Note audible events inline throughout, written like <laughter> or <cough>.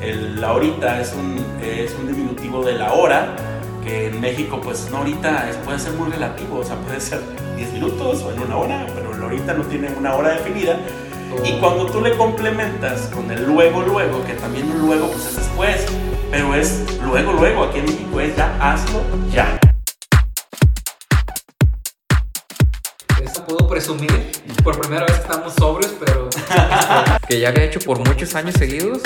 el ahorita es un, es un diminutivo de la hora, que en México pues no ahorita es, puede ser muy relativo, o sea, puede ser 10 minutos o en una hora, pero el ahorita no tiene una hora definida. Y cuando tú le complementas con el luego, luego, que también un luego pues es después, pero es luego, luego, aquí en México es ya hazlo ya. Presumir. Por primera vez estamos sobrios, pero. <laughs> que ya había hecho por muchos años seguidos.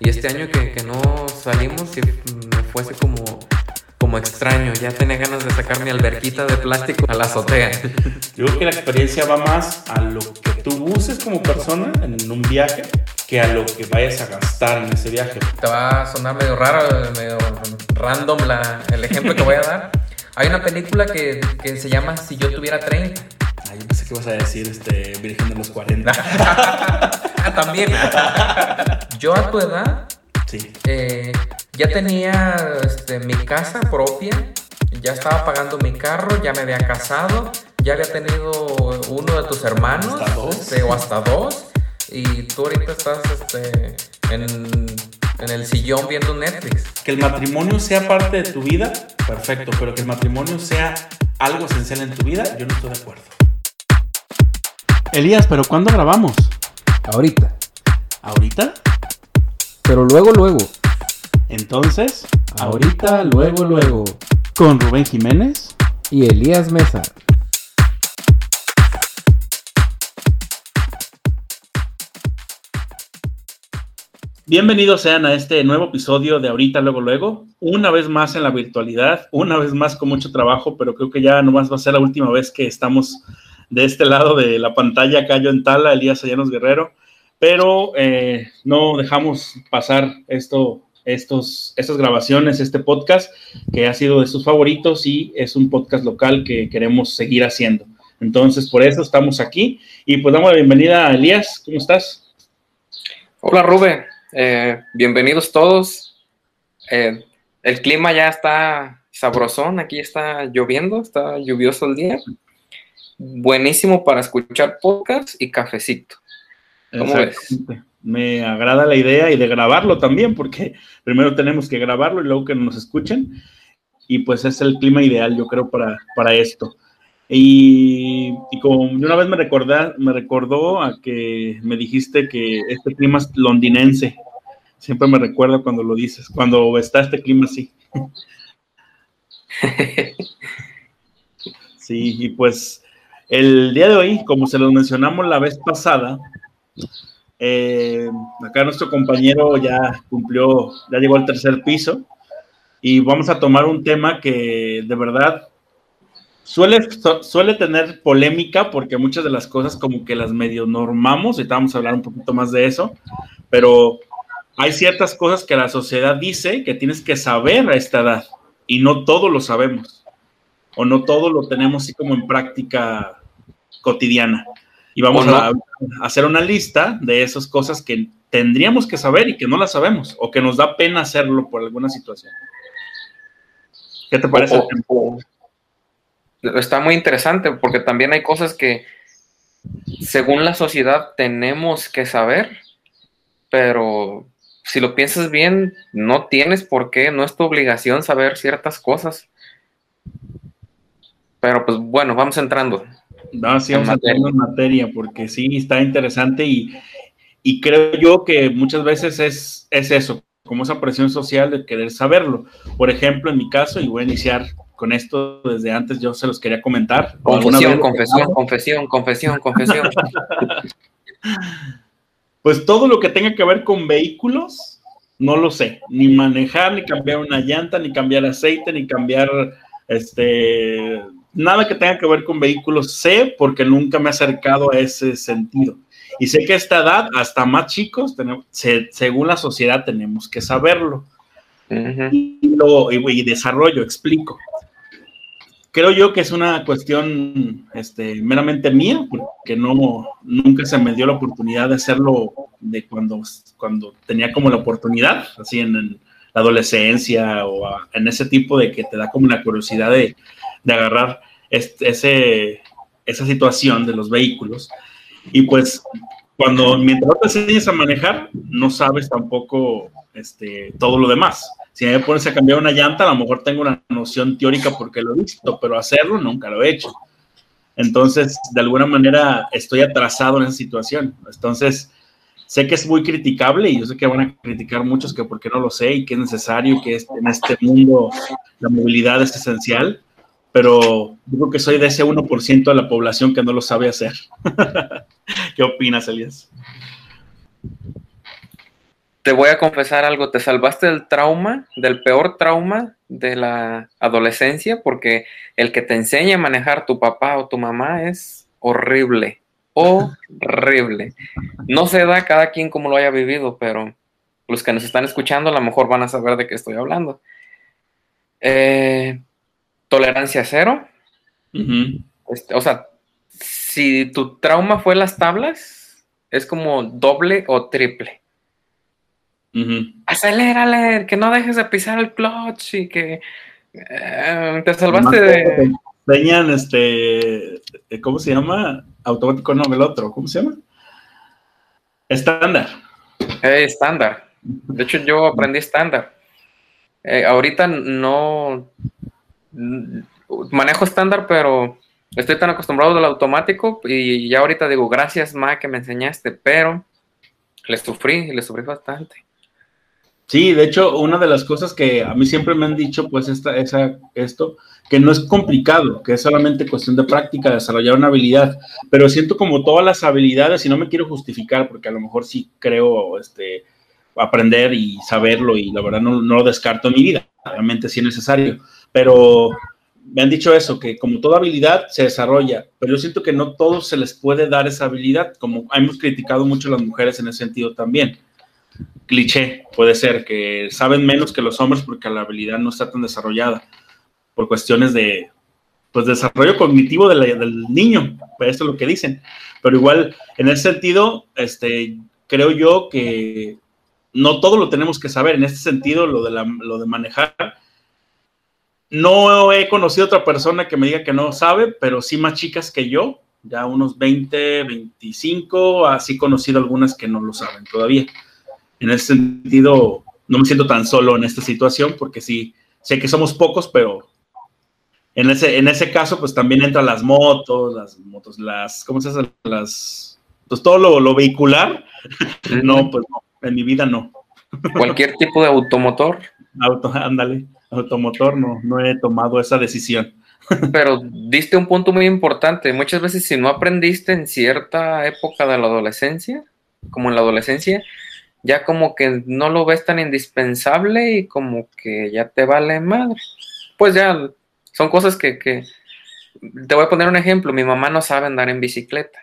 Y este año que, que no salimos, y me fuese como, como extraño. Ya tenía ganas de sacar mi alberquita de plástico a la azotea. <laughs> Yo creo que la experiencia va más a lo que tú uses como persona en un viaje que a lo que vayas a gastar en ese viaje. Te va a sonar medio raro, medio random la, el ejemplo que voy a dar. <laughs> Hay una película que, que se llama Si yo tuviera 30. Que ibas a decir este, Virgen de los 40. <laughs> ah, también. yo a tu edad Sí. eh, ya tenía este, mi casa propia, ya estaba pagando mi carro, ya me había casado, ya había tenido uno de tus hermanos, Hasta dos. este, o hasta dos, y tú ahorita estás este, en, en el sillón viendo Netflix. Que el matrimonio sea parte de tu vida, perfecto, pero que el matrimonio sea algo esencial en tu vida, yo no estoy de acuerdo. Elías, ¿pero cuándo grabamos? Ahorita. ¿Ahorita? Pero luego, luego. Entonces, Ahorita, luego, luego. con Rubén Jiménez. Y Elías Mesa. Bienvenidos sean a este nuevo episodio de Ahorita, luego, luego. Una vez más en la virtualidad, una vez más con mucho trabajo, pero creo que ya nomás va a ser la última vez que estamos de este lado de la pantalla, acá yo en Tala, Elías Allanos Guerrero. Pero eh, no dejamos pasar esto, estos, estas grabaciones, este podcast, que ha sido de sus favoritos y es un podcast local que queremos seguir haciendo. Entonces, por eso estamos aquí. Y pues damos la bienvenida a Elías. ¿Cómo estás? Hola Rubén, Eh, bienvenidos todos. Eh, el clima ya está sabrosón, aquí está lloviendo, está lluvioso el día. Buenísimo para escuchar podcast y cafecito. ¿Cómo ves? Me agrada la idea y de grabarlo también, porque primero tenemos que grabarlo y luego que nos escuchen. Y pues es el clima ideal, yo creo, para, para esto. Y, y como una vez me, recordá, me recordó a que me dijiste que este clima es londinense. Siempre me recuerda cuando lo dices, cuando está este clima así. <laughs> Sí, y pues el día de hoy, como se los mencionamos la vez pasada, eh, acá nuestro compañero ya cumplió, ya llegó al tercer piso y vamos a tomar un tema que de verdad suele, su- suele tener polémica porque muchas de las cosas como que las medio normamos, y vamos a hablar un poquito más de eso, pero hay ciertas cosas que la sociedad dice que tienes que saber a esta edad y no todo lo sabemos o no todo lo tenemos así como en práctica cotidiana. Y vamos no. a, a hacer una lista de esas cosas que tendríamos que saber y que no las sabemos o que nos da pena hacerlo por alguna situación. ¿Qué te parece? O- o- está muy interesante porque también hay cosas que según la sociedad tenemos que saber, pero si lo piensas bien, no tienes por qué, no es tu obligación saber ciertas cosas. Pero pues bueno, vamos entrando. No, sí, vamos a materia. en materia porque sí, está interesante y, y creo yo que muchas veces es, es eso, como esa presión social de querer saberlo. Por ejemplo, en mi caso, y voy a iniciar con esto desde antes, yo se los quería comentar. ¿Alguna Confesión, confesión, confesión, confesión, <laughs> confesión. Pues todo lo que tenga que ver con vehículos, no lo sé. Ni manejar, ni cambiar una llanta, ni cambiar aceite, ni cambiar este nada que tenga que ver con vehículos sé porque nunca me he acercado a ese sentido. Y sé que a esta edad, hasta más chicos, tenemos, se- según la sociedad, tenemos que saberlo. Y, lo- y- y desarrollo, explico. Creo yo que es una cuestión este, meramente mía, porque no, nunca se me dio la oportunidad de hacerlo de cuando, cuando tenía como la oportunidad, así en, en la adolescencia o a- en ese tipo de que te da como la curiosidad de, de agarrar este- ese, esa situación de los vehículos. Y pues cuando mientras no te enseñes a manejar, no sabes tampoco este, todo lo demás. Si me pones a cambiar una llanta, a lo mejor tengo una noción teórica porque lo he visto, pero hacerlo nunca lo he hecho. Entonces, de alguna manera, estoy atrasado en esa situación. Entonces, sé que es muy criticable y yo sé que van a criticar muchos que porque no lo sé y que es necesario que en este mundo la movilidad es esencial, pero creo que soy de ese 1% de la población que no lo sabe hacer. <laughs> ¿Qué opinas, Elías? Te voy a confesar algo, te salvaste del trauma, del peor trauma de la adolescencia, porque el que te enseña a manejar tu papá o tu mamá es horrible, horrible. No se da cada quien como lo haya vivido, pero los que nos están escuchando a lo mejor van a saber de qué estoy hablando. Eh, tolerancia cero. Este, o sea, si tu trauma fue las tablas, es como doble o triple. Acelérale, que no dejes de pisar el clutch y que eh, te salvaste de. Enseñan este. Eh, ¿Cómo se llama? Automático, no, el otro. ¿Cómo se llama? Estándar. Eh, estándar. De hecho, yo aprendí estándar. ahorita no manejo estándar, pero estoy tan acostumbrado al automático y ya ahorita digo, gracias, Ma, que me enseñaste, pero le sufrí, le sufrí bastante. Sí, de hecho, una de las cosas que a mí siempre me han dicho, pues, esta, esa, esto, que no es complicado, que es solamente cuestión de práctica, desarrollar una habilidad, pero siento como todas las habilidades, y no me quiero justificar, porque a lo mejor sí creo, este, aprender y saberlo, y la verdad no, no lo descarto en mi vida, obviamente sí es necesario, pero me han dicho eso, que como toda habilidad se desarrolla, pero yo siento que no todos se les puede dar esa habilidad, como hemos criticado mucho a las mujeres en ese sentido también. Cliché, puede ser, que saben menos que los hombres porque la habilidad no está tan desarrollada, por cuestiones de, pues, desarrollo cognitivo del niño, pues eso es lo que dicen. Pero igual, en ese sentido, este, creo yo que no todo lo tenemos que saber. En este sentido, lo de, lo de manejar no he conocido otra persona que me diga que no sabe, pero sí más chicas que yo, ya unos 20, 25, así he conocido algunas que no lo saben todavía. En ese sentido, no me siento tan solo en esta situación porque sí, sé que somos pocos, pero en ese, en ese caso, pues también entran las motos, las motos, las, ¿cómo se hace? Las, pues todo lo, lo vehicular. <laughs> no, pues no, en mi vida no. Cualquier tipo de automotor. Auto, ándale automotor, no, no he tomado esa decisión. <laughs> Pero diste un punto muy importante. Muchas veces si no aprendiste en cierta época de la adolescencia, como en la adolescencia, ya como que no lo ves tan indispensable y como que ya te vale madre. Pues ya son cosas que, que... te voy a poner un ejemplo. Mi mamá no sabe andar en bicicleta.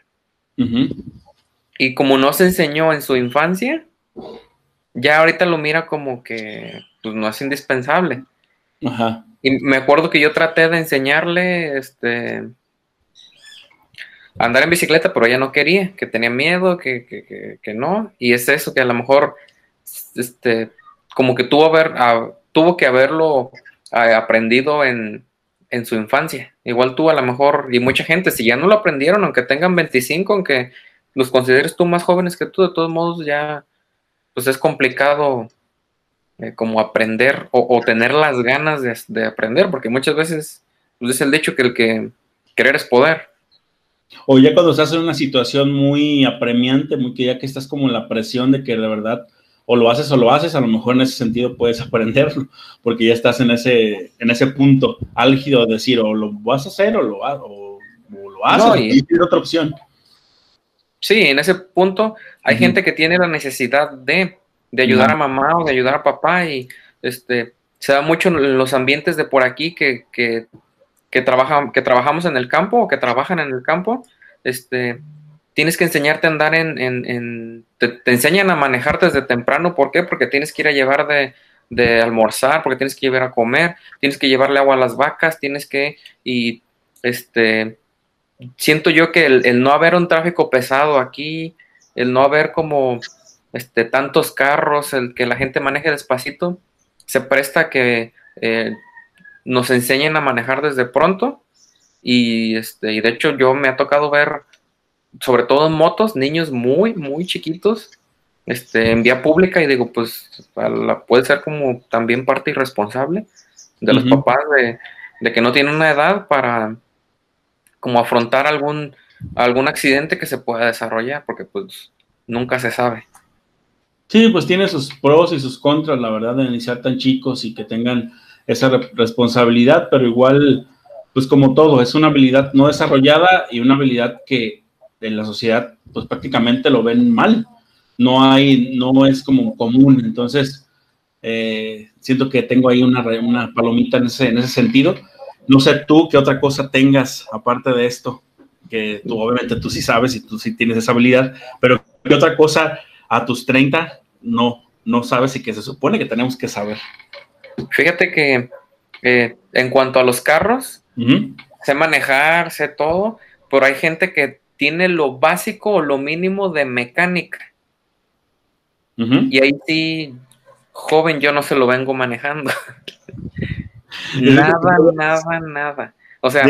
Y como no se enseñó en su infancia, ya ahorita lo mira como que pues, no es indispensable. Y me acuerdo que yo traté de enseñarle este, a andar en bicicleta, pero ella no quería, que tenía miedo, que, no. Y es eso, que a lo mejor este, como que tuvo que haberlo aprendido en, en, su infancia. Igual tú a lo mejor, y mucha gente, si ya no lo aprendieron, aunque tengan 25, aunque los consideres tú más jóvenes que tú, de todos modos ya, pues es complicado eh, como aprender o, tener las ganas de, aprender, porque muchas veces pues, es el hecho que el que querer es poder. O ya cuando estás en una situación muy apremiante, muy que ya que estás como en la presión de que de verdad o lo haces o lo haces, a lo mejor en ese sentido puedes <laughs> aprenderlo, porque ya estás en ese, en ese punto álgido de decir o lo vas a hacer o lo, o, lo haces, y, y otra opción. Sí, en ese punto hay gente que tiene la necesidad de, de ayudar a mamá o de ayudar a papá y este se da mucho en los ambientes de por aquí que, que, que, que trabajamos en el campo o que trabajan en el campo, este, tienes que enseñarte a andar en, en, te, enseñan a manejar desde temprano, ¿por qué? Porque tienes que ir a llevar de, de almorzar, porque tienes que llevar a comer, tienes que llevarle agua a las vacas, tienes que, y este, siento yo que el, el no haber un tráfico pesado aquí, el no haber como este, tantos carros, el que la gente maneje despacito, se presta que eh, nos enseñen a manejar desde pronto. Y, este, y de hecho yo me ha tocado ver sobre todo en motos, niños muy, muy chiquitos, este, en vía pública y digo, pues puede ser como también parte irresponsable de los papás de, de, que no tienen una edad para como afrontar algún, algún accidente que se pueda desarrollar, porque pues nunca se sabe. Sí, pues tiene sus pros y sus contras, la verdad, de iniciar tan chicos y que tengan esa responsabilidad, pero igual, pues como todo, es una habilidad no desarrollada y una habilidad que en la sociedad, pues prácticamente lo ven mal. No hay, no es como común. Entonces, eh, siento que tengo ahí una, una palomita en ese, en ese sentido. No sé tú qué otra cosa tengas aparte de esto, que tú obviamente tú sí sabes y tú sí tienes esa habilidad, pero qué otra cosa a tus 30 no, no sabes y que se supone que tenemos que saber. Fíjate que eh, en cuanto a los carros, sé manejar, sé todo, pero hay gente que tiene lo básico o lo mínimo de mecánica. Y ahí sí, joven, yo no se lo vengo manejando. <laughs> nada, nada, nada. O sea.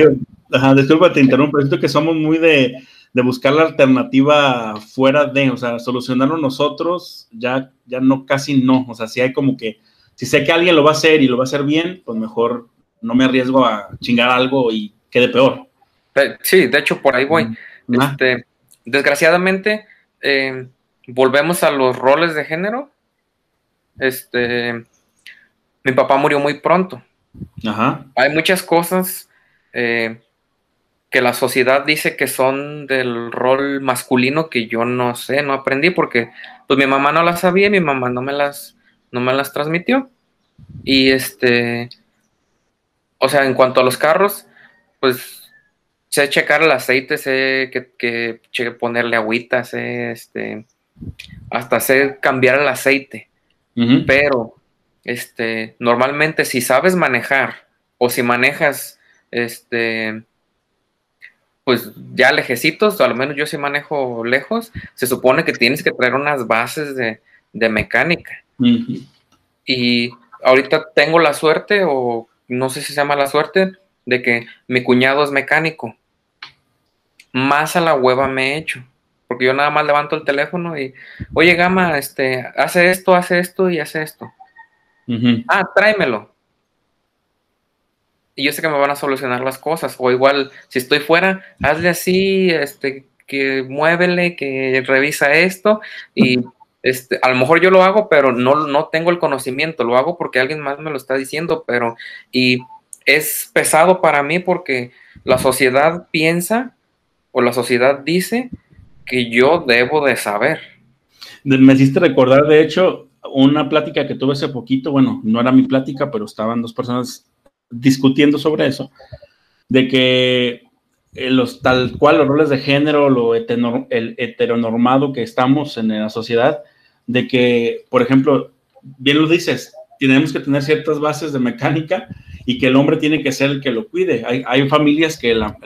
disculpa, te interrumpo. Siento que somos muy de, de buscar la alternativa fuera de, o sea, solucionarlo nosotros, ya, ya no, casi no. O sea, si hay como que, si sé que alguien lo va a hacer y lo va a hacer bien, pues mejor no me arriesgo a chingar algo y quede peor. Sí, de hecho, por ahí voy. Este, desgraciadamente, eh, volvemos a los roles de género. Este, mi papá murió muy pronto. Ajá. Hay muchas cosas eh, que la sociedad dice que son del rol masculino que yo no sé, no aprendí porque pues mi mamá no las sabía, mi mamá no me las, no me las transmitió. Y este, o sea, en cuanto a los carros, pues sé checar el aceite, sé que, que, ponerle agüita, sé este, hasta sé cambiar el aceite. Pero, este, normalmente si sabes manejar o si manejas, este, pues ya lejecitos, al menos yo sí manejo lejos, se supone que tienes que traer unas bases de, mecánica. Y ahorita tengo la suerte, o no sé si se llama la suerte, de que mi cuñado es mecánico. Más a la hueva me he hecho. Porque yo nada más levanto el teléfono y, oye, Gama, este, hace esto, hace esto y hace esto. Ah, tráemelo y yo sé que me van a solucionar las cosas. O igual, si estoy fuera, hazle así, este, que muévele, que revisa esto. Y este, a lo mejor yo lo hago, pero no, no tengo el conocimiento. Lo hago porque alguien más me lo está diciendo, pero y es pesado para mí porque la sociedad piensa o la sociedad dice que yo debo de saber. Me hiciste recordar, de hecho, una plática que tuve hace poquito, bueno, no era mi plática, pero estaban dos personas discutiendo sobre eso, de que eh, los tal cual los roles de género, lo el heteronormado que estamos en la sociedad, de que, por ejemplo, bien lo dices, tenemos que tener ciertas bases de mecánica y que el hombre tiene que ser el que lo cuide. Hay, familias que la,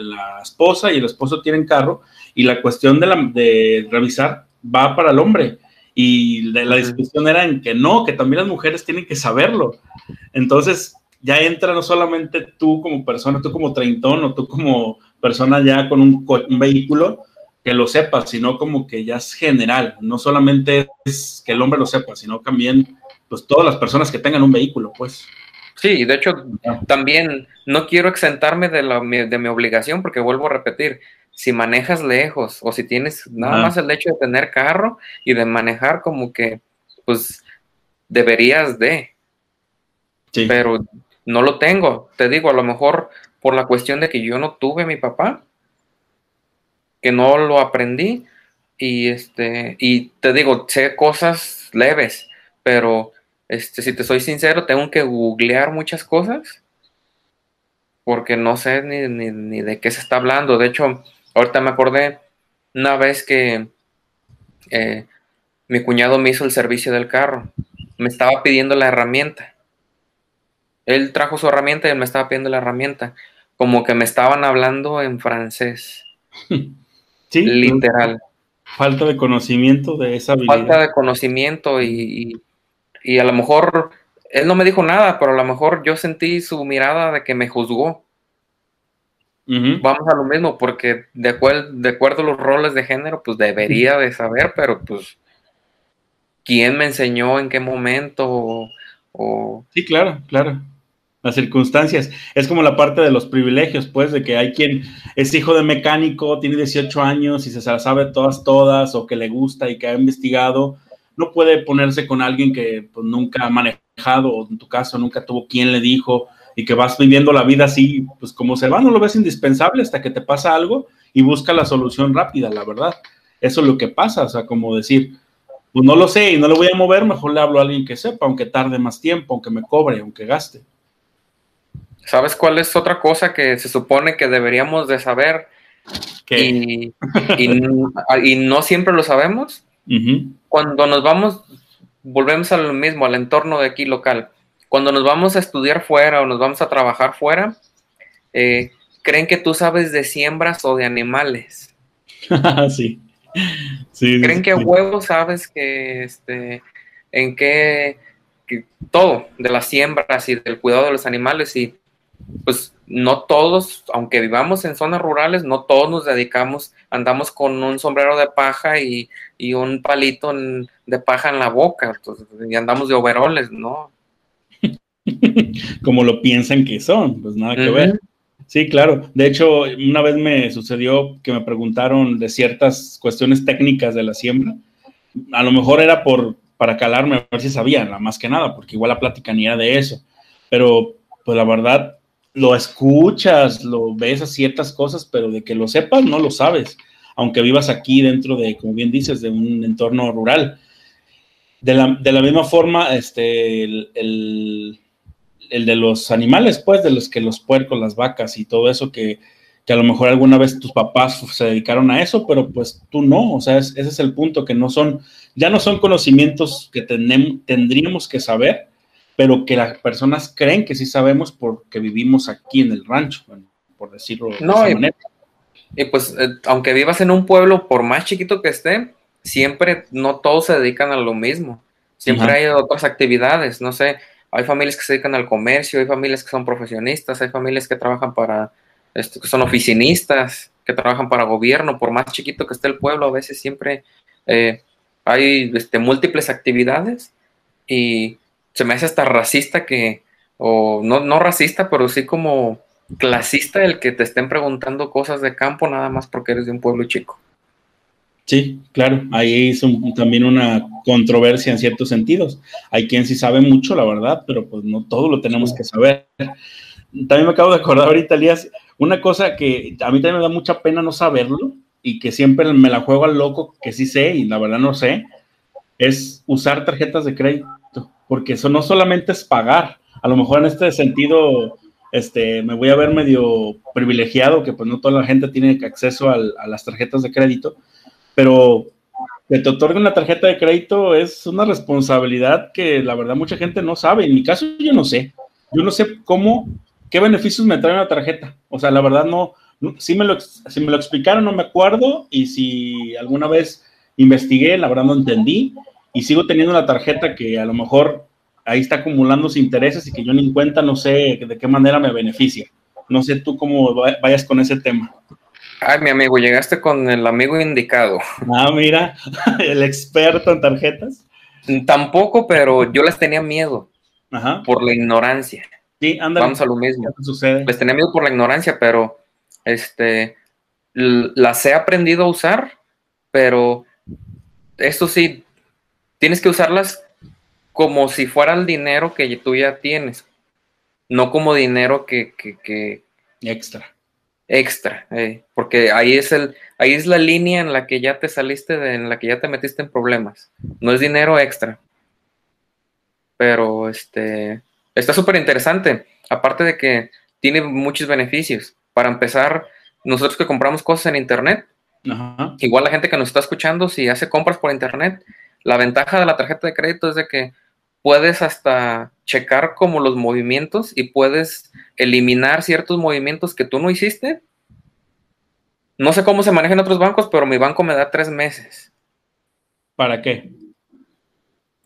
esposa y el esposo tienen carro y la cuestión de, la, de revisar va para el hombre. Y la discusión era en que no, que también las mujeres tienen que saberlo. Entonces, ya entra no solamente tú como persona, tú como treintón o tú como persona ya con un, vehículo que lo sepas, sino como que ya es general, no solamente es que el hombre lo sepa, sino también pues todas las personas que tengan un vehículo, pues. Sí, de hecho, también no quiero exentarme de, la, de mi obligación, porque vuelvo a repetir, si manejas lejos o si tienes nada más el hecho de tener carro y de manejar como que, pues, deberías de. Sí. Pero no lo tengo. Te digo, a lo mejor por la cuestión de que yo no tuve mi papá, que no lo aprendí y este y te digo, sé cosas leves, pero este si te soy sincero, tengo que googlear muchas cosas porque no sé ni, ni de qué se está hablando. De hecho, ahorita me acordé una vez que eh, mi cuñado me hizo el servicio del carro, me estaba pidiendo la herramienta él trajo su herramienta y él me estaba pidiendo la herramienta. Como que me estaban hablando en francés. <laughs> Sí. Literal. Falta de conocimiento de esa habilidad. Falta de conocimiento y, a lo mejor él no me dijo nada, pero a lo mejor yo sentí su mirada de que me juzgó. vamos a lo mismo, porque de, de acuerdo a los roles de género, pues debería de saber, pero pues, ¿quién me enseñó en qué momento? O, Sí, claro, claro. Las circunstancias. Es como la parte de los privilegios, pues, de que hay quien es hijo de mecánico, tiene 18 años y se las sabe todas, todas, o que le gusta y que ha investigado. No puede ponerse con alguien que pues, nunca ha manejado, o en tu caso nunca tuvo quien le dijo, y que vas viviendo la vida así, pues como se va, no lo ves indispensable hasta que te pasa algo y busca la solución rápida, la verdad. Eso es lo que pasa, o sea, como decir, pues no lo sé y no lo voy a mover, mejor le hablo a alguien que sepa, aunque tarde más tiempo, aunque me cobre, aunque gaste. ¿Sabes cuál es otra cosa que se supone que deberíamos de saber? Y, y, no siempre lo sabemos. Cuando nos vamos, volvemos a lo mismo, al entorno de aquí local cuando nos vamos a estudiar fuera o nos vamos a trabajar fuera, eh, creen que tú sabes de siembras o de animales. <laughs> sí. sí. Creen que a huevo sabes que este, en qué todo de las siembras y del cuidado de los animales y pues no todos, aunque vivamos en zonas rurales, no todos nos dedicamos, andamos con un sombrero de paja y, un palito de paja en la boca y andamos de overoles, ¿no? <laughs> como lo piensan que son, pues nada que ver. Sí, claro. De hecho, una vez me sucedió que me preguntaron de ciertas cuestiones técnicas de la siembra. A lo mejor era por para calarme a ver si sabían, más que nada, porque igual la plática ni era de eso. Pero, pues la verdad, lo escuchas, lo ves a ciertas cosas, pero de que lo sepas, no lo sabes. Aunque vivas aquí dentro de, como bien dices, de un entorno rural. De la, de la misma forma, este, el el de los animales, pues, de los que los puercos, las vacas y todo eso que, a lo mejor alguna vez tus papás se dedicaron a eso, pero pues tú no, o sea, ese es el punto, que no son, ya no son conocimientos que tendríamos que saber, pero que las personas creen que sí sabemos porque vivimos aquí en el rancho, por decirlo de esa manera. Y pues, eh, aunque vivas en un pueblo, por más chiquito que esté, siempre no todos se dedican a lo mismo. Siempre hay otras actividades, no sé, hay familias que se dedican al comercio, hay familias que son profesionistas, hay familias que trabajan para, este, que son oficinistas, que trabajan para gobierno, por más chiquito que esté el pueblo, a veces siempre eh, hay este, múltiples actividades y se me hace hasta racista que, o no, no racista, pero sí como clasista el que te estén preguntando cosas de campo nada más porque eres de un pueblo chico. Sí, claro, ahí es también una controversia en ciertos sentidos. Hay quien sí sabe mucho, la verdad, pero pues no todo lo tenemos que saber. También me acabo de acordar ahorita, Elías, una cosa que a mí también me da mucha pena no saberlo y que siempre me la juego al loco, que sí sé y la verdad no sé, es usar tarjetas de crédito, porque eso no solamente es pagar, a lo mejor en este sentido este, me voy a ver medio privilegiado, que pues no toda la gente tiene acceso a las tarjetas de crédito, pero que te otorguen una tarjeta de crédito es una responsabilidad que la verdad mucha gente no sabe. En mi caso yo no sé. Yo no sé cómo, qué beneficios me trae una tarjeta. O sea, la verdad no, si, me lo, si me lo explicaron no me acuerdo y si alguna vez investigué, la verdad no entendí y sigo teniendo una tarjeta que a lo mejor ahí está acumulando sus intereses y que yo ni en cuenta no sé de qué manera me beneficia. No sé tú cómo vayas con ese tema. Ay, mi amigo, llegaste con el amigo indicado. Ah, mira, <laughs> el experto en tarjetas. Tampoco, pero yo les tenía miedo Ajá. por la ignorancia. Sí, anda. Vamos a lo mismo. Sucede? Les tenía miedo por la ignorancia, pero este las he aprendido a usar, pero eso sí, tienes que usarlas como si fuera el dinero que tú ya tienes, no como dinero que, que, que extra extra, eh, porque ahí es el, ahí es la línea en la que ya te saliste, de, en la que ya te metiste en problemas. No es dinero extra. Pero este está súper interesante. Aparte de que tiene muchos beneficios. Para empezar, nosotros que compramos cosas en internet, igual la gente que nos está escuchando, si hace compras por internet, la ventaja de la tarjeta de crédito es de que puedes hasta checar como los movimientos y puedes eliminar ciertos movimientos que tú no hiciste. No sé cómo se maneja en otros bancos, pero mi banco me da tres meses. ¿Para qué?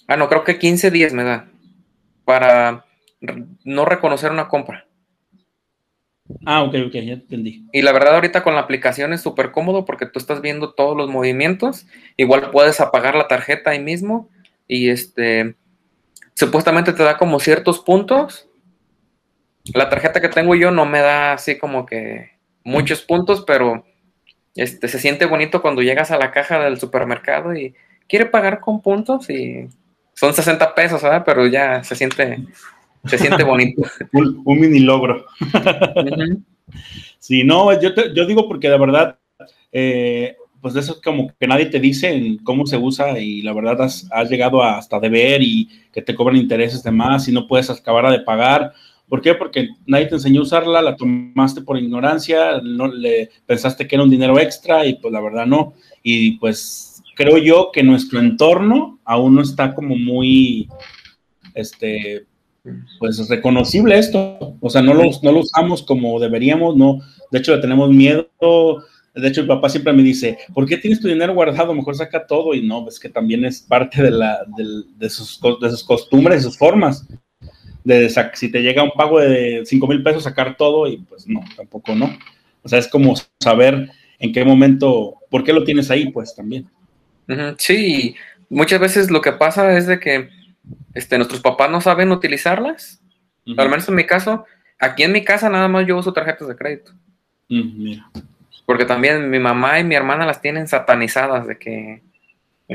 Ah, no, creo que 15 días me da. Para no reconocer una compra. Ah, ok, ok, ya entendí. Y la verdad ahorita con la aplicación es súper cómodo porque tú estás viendo todos los movimientos. Igual puedes apagar la tarjeta ahí mismo y este supuestamente te da como ciertos puntos. La tarjeta que tengo yo no me da así como que muchos puntos, pero este se siente bonito cuando llegas a la caja del supermercado y quiere pagar con puntos y son 60 pesos, ¿verdad? Pero ya se siente se siente bonito. <laughs> un, mini logro. Sí, no, yo, yo digo porque de verdad, eh, pues eso es como que nadie te dice cómo se usa y la verdad has, llegado a hasta deber y que te cobran intereses de más y no puedes acabar de pagar. ¿Por qué? Porque nadie te enseñó a usarla, la tomaste por ignorancia, no le pensaste que era un dinero extra y pues la verdad no. Y pues creo yo que nuestro entorno aún no está como muy, este, pues reconocible esto. O sea, no lo, no usamos como deberíamos, no. De hecho, le tenemos miedo de hecho, el papá siempre me dice, ¿por qué tienes tu dinero guardado? Mejor saca todo. Y no, es que también es parte de sus costumbres, de sus formas. De, si te llega un pago de 5 mil pesos, sacar todo y pues no, tampoco no. O sea, es como saber en qué momento, por qué lo tienes ahí, pues también. Sí, muchas veces lo que pasa es de que este, nuestros papás no saben utilizarlas. Al menos en mi caso, aquí en mi casa nada más yo uso tarjetas de crédito. mira. Porque también mi mamá y mi hermana las tienen satanizadas de que,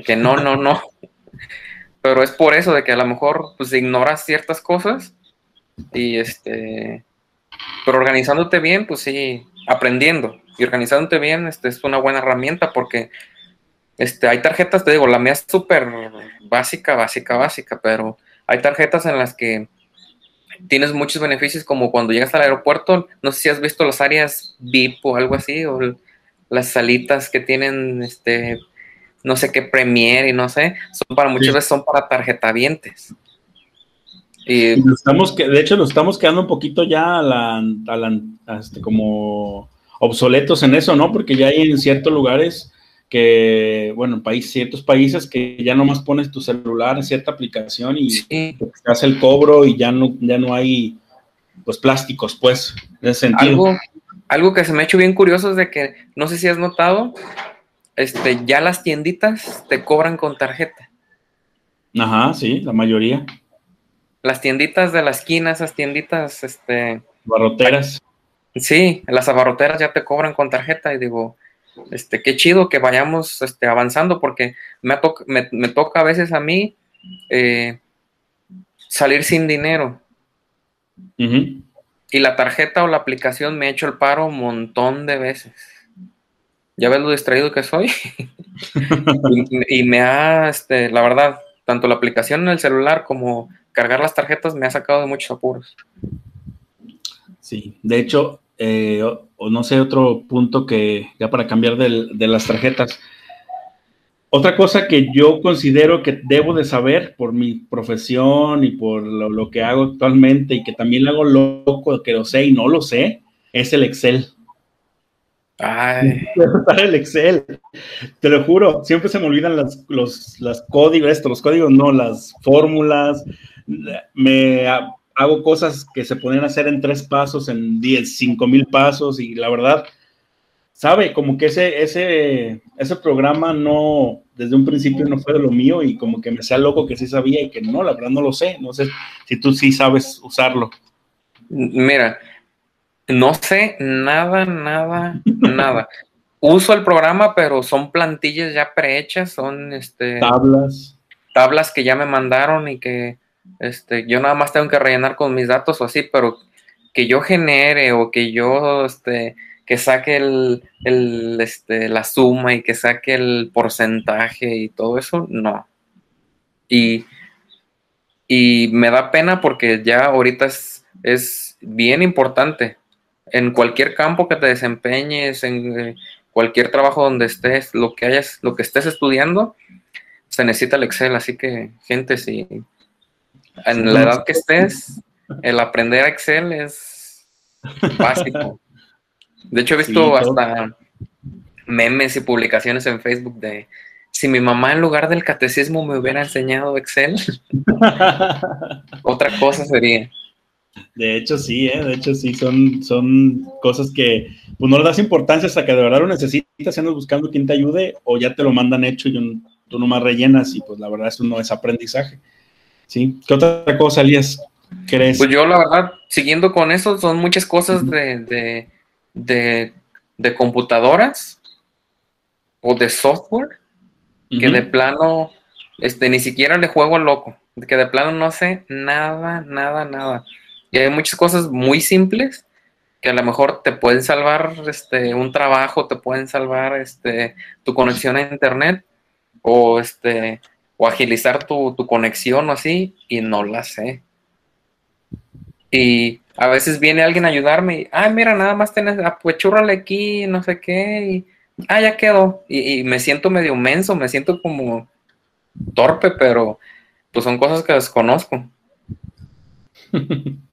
que no, no, no. <laughs> Pero es por eso de que a lo mejor pues ignoras ciertas cosas y este, pero organizándote bien, pues sí, aprendiendo y organizándote bien, este es una buena herramienta porque este, hay tarjetas, te digo, la mía es súper básica, básica, básica, pero hay tarjetas en las que tienes muchos beneficios como cuando llegas al aeropuerto, no sé si has visto las áreas VIP o algo así, o las salitas que tienen, este, no sé qué Premier y no sé, son para muchas veces son para tarjetavientes. Y, estamos que, de hecho, nos estamos quedando un poquito ya a la, este, como obsoletos en eso, ¿no? Porque ya hay en ciertos lugares que, bueno, país, ciertos países que ya nomás pones tu celular en cierta aplicación y se hace el cobro y ya no, ya no hay, pues, plásticos, pues, en ese sentido. Algo, algo que se me ha hecho bien curioso es de que, no sé si has notado, este, ya las tienditas te cobran con tarjeta. Ajá, sí, la mayoría. Las tienditas de la esquina, esas tienditas, este... Barroteras. Sí, las abarroteras ya te cobran con tarjeta y digo, este, qué chido que vayamos este, avanzando porque me, me, toca a veces a mí eh, salir sin dinero. Y la tarjeta o la aplicación me ha hecho el paro un montón de veces. Ya ves lo distraído que soy. <laughs> y, me ha, este, la verdad, tanto la aplicación en el celular como cargar las tarjetas me ha sacado de muchos apuros. Sí, de hecho, eh, o, no sé, otro punto que ya para cambiar de las tarjetas. Otra cosa que yo considero que debo de saber por mi profesión y por lo, que hago actualmente y que también lo hago loco, que lo sé y no lo sé, es el Excel. Ay. <laughs> el Excel. Te lo juro, siempre se me olvidan las, los las códigos, esto, los códigos no, las fórmulas. Me, hago cosas que se pueden hacer en tres pasos, en diez, cinco mil pasos, y la verdad, sabe, como que ese, ese, ese programa no, desde un principio no fue de lo mío, y como que me sea loco que sí sabía y que no, la verdad no lo sé, no sé si tú sí sabes usarlo. Mira, no sé nada, nada, <laughs> nada. Uso el programa, pero son plantillas ya prehechas, son este tablas. Tablas que ya me mandaron y que este, yo nada más tengo que rellenar con mis datos o así, pero que yo genere o que yo, este, que saque el, este, la suma y que saque el porcentaje y todo eso, no. Y, y me da pena porque ya ahorita es, es bien importante. En cualquier campo que te desempeñes, en eh, cualquier trabajo donde estés, lo que hayas, lo que estés estudiando, se necesita el Excel. Así que, gente, si, en la edad que estés, el aprender Excel es básico. De hecho, he visto hasta memes y publicaciones en Facebook de si mi mamá en lugar del catecismo me hubiera enseñado Excel, otra cosa sería. De hecho, sí, ¿eh? de hecho, sí, son, son cosas que pues, no le das importancia hasta que de verdad lo necesitas, andas buscando quien te ayude o ya te lo mandan hecho y tú nomás rellenas y pues la verdad eso no es aprendizaje. ¿Sí? ¿Qué otra cosa, Elías, crees? Pues yo la verdad, siguiendo con eso, son muchas cosas de, de, de, computadoras o de software que de plano, este, ni siquiera le juego al loco, que de plano no sé nada, nada, nada. Y hay muchas cosas muy simples que a lo mejor te pueden salvar este, un trabajo, te pueden salvar este, tu conexión a internet o, este, o agilizar tu, conexión o así, y no la sé. Y a veces viene alguien a ayudarme y, ah, mira, nada más tienes, apuechúrrale aquí, no sé qué, y, ah, ya quedó. Y, me siento medio menso, me siento como torpe, pero pues son cosas que desconozco. <laughs>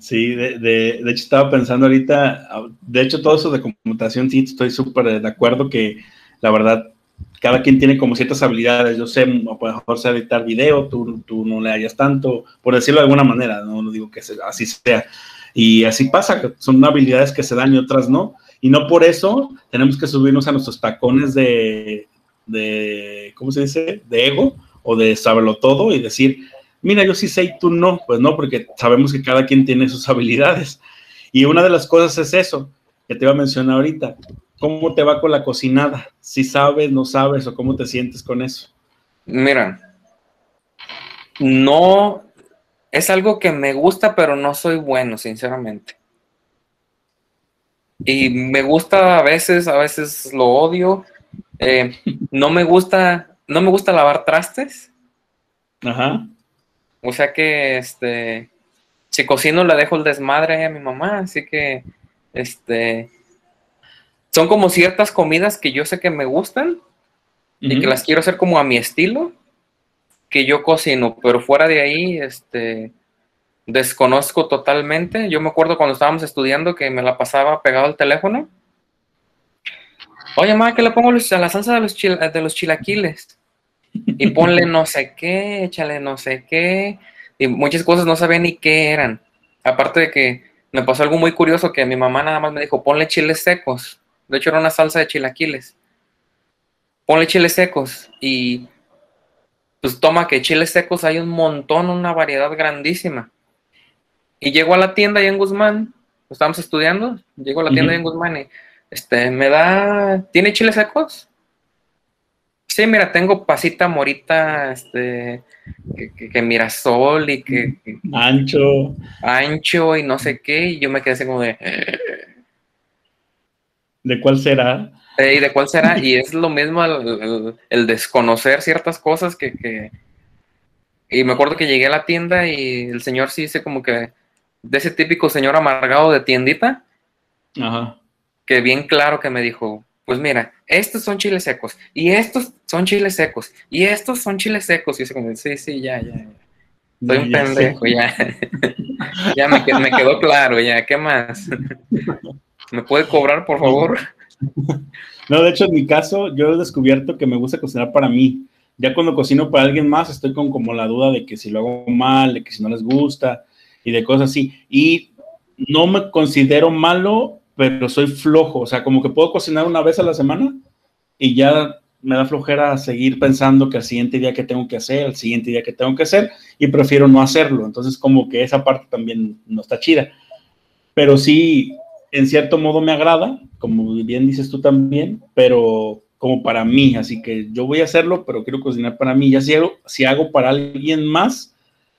Sí, de, de, hecho estaba pensando ahorita, de hecho todo eso de computación, sí, estoy súper de acuerdo que la verdad, cada quien tiene como ciertas habilidades, yo sé, a lo mejor sé editar video, tú, tú no le hayas tanto, por decirlo de alguna manera, no, no digo que así sea, y así pasa, son habilidades que se dan y otras no, y no por eso tenemos que subirnos a nuestros tacones de, de ¿cómo se dice?, de ego o de saberlo todo y decir, mira, yo sí sé y tú no, pues no, porque sabemos que cada quien tiene sus habilidades. Y una de las cosas es eso, que te iba a mencionar ahorita. ¿Cómo te va con la cocinada? Si sabes, no sabes o cómo te sientes con eso. Mira, no, es algo que me gusta, pero no soy bueno, sinceramente. Y me gusta a veces, a veces lo odio. Eh, no me gusta, no me gusta lavar trastes. Ajá. O sea que, este, si cocino le dejo el desmadre a mi mamá, así que, este, son como ciertas comidas que yo sé que me gustan y que las quiero hacer como a mi estilo, que yo cocino, pero fuera de ahí, este, desconozco totalmente. Yo me acuerdo cuando estábamos estudiando que me la pasaba pegado al teléfono. Oye, mamá, ¿qué le pongo a la salsa de los, de los chilaquiles? y <laughs> ponle no sé qué, échale no sé qué, y muchas cosas no sabía ni qué eran. Aparte de que me pasó algo muy curioso que mi mamá nada más me dijo, ponle chiles secos. De hecho era una salsa de chilaquiles. Ponle chiles secos y pues toma que chiles secos hay un montón, una variedad grandísima. Y llego a la tienda ahí en Guzmán, estábamos estudiando, llego a la tienda ahí en Guzmán y este, me da, ¿tiene chiles secos? Sí, mira, tengo pasita morita, este, que, mira sol y que, Ancho. Ancho y no sé qué, y yo me quedé así como de... ¿De cuál será? ¿Y de cuál será? y es lo mismo el, desconocer ciertas cosas que, que, Y me acuerdo que llegué a la tienda y el señor sí dice como que... De ese típico señor amargado de tiendita. Ajá. Que bien claro que me dijo, pues mira, estos son chiles secos, y estos son chiles secos, y estos son chiles secos. Y yo como, sí, sí, ya, ya. Soy un pendejo, ya. <laughs> ya me, me, quedó claro, ya. ¿Qué más? <laughs> ¿Me puede cobrar, por favor? <laughs> No, de hecho, en mi caso, yo he descubierto que me gusta cocinar para mí. Ya cuando cocino para alguien más, estoy con como la duda de que si lo hago mal, de que si no les gusta, y de cosas así. Y no me considero malo pero soy flojo, o sea, como que puedo cocinar una vez a la semana y ya me da flojera seguir pensando que al siguiente día que tengo que hacer, al siguiente día que tengo que hacer, y prefiero no hacerlo. Entonces, como que esa parte también no está chida. Pero sí, en cierto modo me agrada, como bien dices tú también, pero como para mí, así que yo voy a hacerlo, pero quiero cocinar para mí. Ya si hago, si hago para alguien más,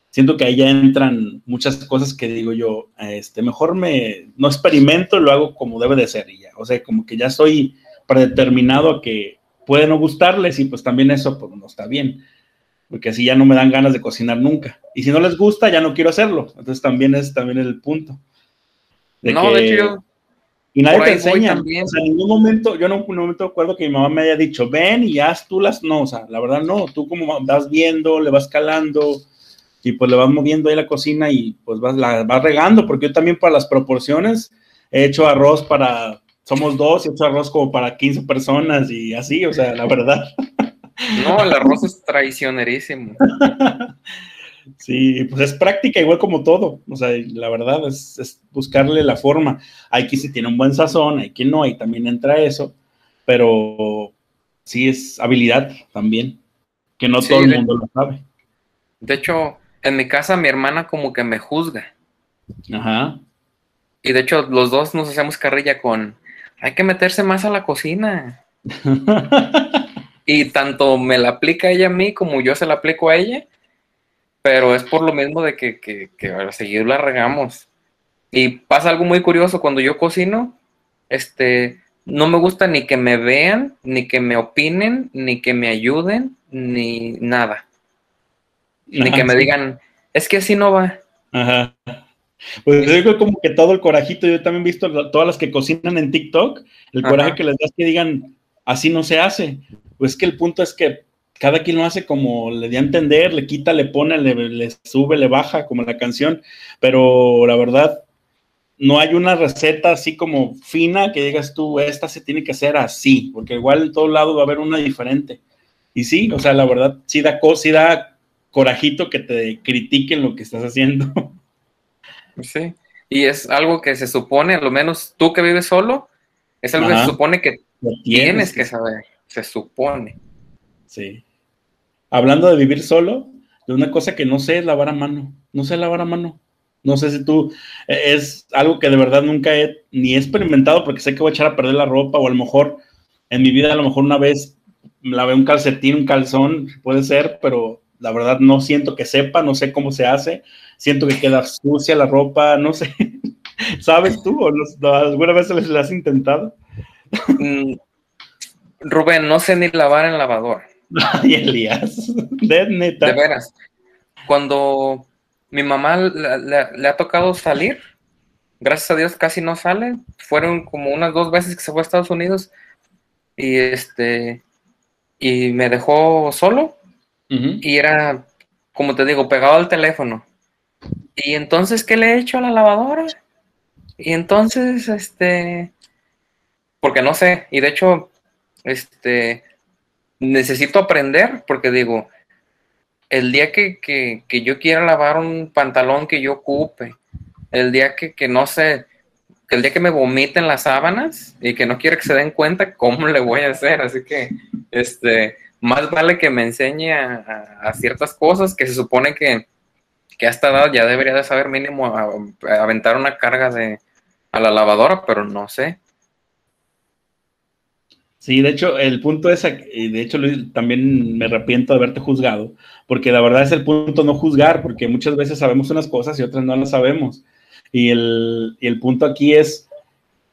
siento que ahí ya entran muchas cosas que digo yo, este, mejor me, no experimento, lo hago como debe de ser y o sea, como que ya estoy predeterminado a que puede no gustarles y pues también eso pues no está bien, porque así ya no me dan ganas de cocinar nunca. Y si no les gusta, ya no quiero hacerlo. Entonces también es también el punto. No, de hecho Y nadie te enseña. O sea, en ningún momento, yo no en ningún momento recuerdo que mi mamá me haya dicho, ven y haz tú las, no, o sea, la verdad no, tú como vas viendo, le vas calando, y pues le vas moviendo ahí la cocina y pues vas, la vas regando, porque yo también para las proporciones he hecho arroz para, somos dos, he hecho arroz como para 15 personas y así, o sea, la verdad. <laughs> No, el arroz es traicionerísimo. <laughs> Sí, pues es práctica igual como todo. O sea, la verdad es, buscarle la forma. Hay quien sí tiene un buen sazón, hay quien no, y también entra eso. Pero sí es habilidad también, que no todo el mundo lo sabe. De hecho, en mi casa mi hermana como que me juzga. Ajá. Y de hecho, los dos nos hacemos carrilla con, hay que meterse más a la cocina. <laughs> y tanto me la aplica ella a mí como yo se la aplico a ella, pero es por lo mismo de que, que, que a la regamos. Y pasa algo muy curioso, cuando yo cocino, este, no me gusta ni que me vean, ni que me opinen, ni que me ayuden, ni nada. Ni que me digan, es que así no va. Ajá. Pues yo digo como que todo el corajito, yo también he visto todas las que cocinan en TikTok, el coraje que les das que digan, así no se hace. Pues que el punto es que cada quien lo hace como le dio a entender, le quita, le pone, le, sube, le baja, como la canción, pero la verdad, no hay una receta así como fina que digas tú, esta se tiene que hacer así, porque igual en todos lados va a haber una diferente. Y sí, o sea, la verdad, sí da, sí da corajito que te critiquen lo que estás haciendo. Sí, y es algo que se supone, a lo menos tú que vives solo, es algo que se supone que tienes, que saber, se supone. Sí. Hablando de vivir solo, de una cosa que no sé es lavar a mano, no sé lavar a mano. No sé si tú, e, es algo que de verdad nunca he ni he experimentado porque sé que voy a echar a perder la ropa o a lo mejor en mi vida a lo mejor una vez lavé un calcetín, un calzón, puede ser, pero la verdad no siento que sepa, no sé cómo se hace, siento que queda sucia la ropa, no sé. <laughs> ¿Sabes tú alguna vez les, has intentado? Mm, Rubén, no sé ni lavar en lavador. <laughs> Ay, Elías, de neta. De veras. Cuando mi mamá le, ha tocado salir, gracias a Dios casi no sale, fueron como unas dos veces que se fue a Estados Unidos y este y me dejó solo y era, como te digo, pegado al teléfono. Y entonces, ¿qué le he hecho a la lavadora? Y entonces, este, porque no sé, y de hecho, este, necesito aprender, porque digo, el día que, que, yo quiera lavar un pantalón que yo ocupe, el día que, que no sé, el día que me vomiten las sábanas y que no quiero que se den cuenta, ¿cómo le voy a hacer? Así que, este, más vale que me enseñe a, ciertas cosas que se supone que, que a esta edad ya debería de saber mínimo aventar una carga de, a la lavadora, pero no sé. Sí, de hecho, el punto es, de hecho, también me arrepiento de haberte juzgado, porque la verdad es el punto no juzgar, porque muchas veces sabemos unas cosas y otras no las sabemos. Y el, y el punto aquí es,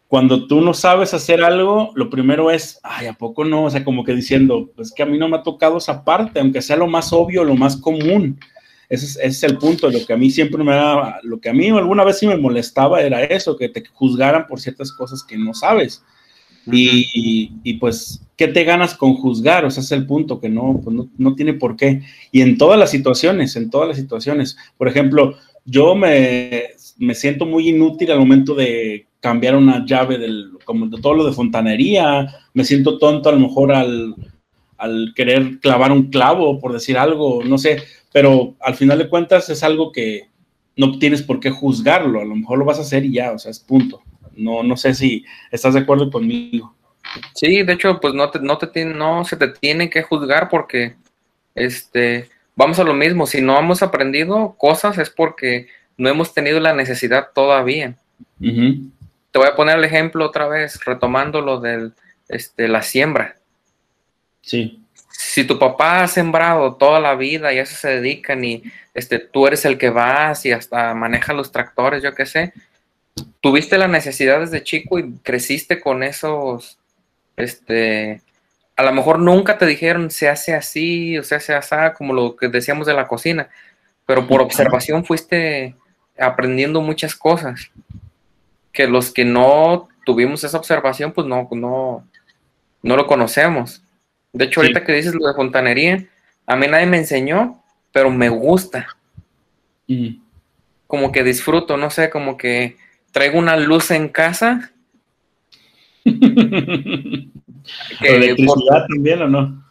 cuando tú no sabes hacer algo, lo primero es, ay, ¿a poco no? O sea, como que diciendo, pues que a mí no me ha tocado esa parte, aunque sea lo más obvio, lo más común. Ese es, el punto, lo que a mí siempre me da, lo que a mí alguna vez sí me molestaba era eso, que te juzgaran por ciertas cosas que no sabes. Y, y, pues, ¿qué te ganas con juzgar? O sea, es el punto, que no, pues no, no tiene por qué. Y en todas las situaciones, en todas las situaciones. Por ejemplo, yo me, me siento muy inútil al momento de cambiar una llave del, como de todo lo de fontanería, me siento tonto a lo mejor al, al querer clavar un clavo, por decir algo, no sé, pero al final de cuentas es algo que no tienes por qué juzgarlo, a lo mejor lo vas a hacer y ya, o sea, es punto. No, no sé si estás de acuerdo conmigo. Sí, de hecho, pues no, te, no, te, no se te tiene que juzgar porque, este, vamos a lo mismo, si no hemos aprendido cosas es porque no hemos tenido la necesidad todavía. Te voy a poner el ejemplo otra vez, retomando lo de este, la siembra. Sí. Si tu papá ha sembrado toda la vida y a eso se dedican y este, tú eres el que vas y hasta maneja los tractores, yo qué sé, tuviste la necesidad desde chico y creciste con esos, este, a lo mejor nunca te dijeron se hace así o se hace así, como lo que decíamos de la cocina, pero por observación fuiste aprendiendo muchas cosas que los que no tuvimos esa observación, pues no, no, no lo conocemos. De hecho, ahorita que dices lo de fontanería, a mí nadie me enseñó, pero me gusta. Como que disfruto, no sé, como que traigo una luz en casa. <laughs> ¿Electricidad también o no?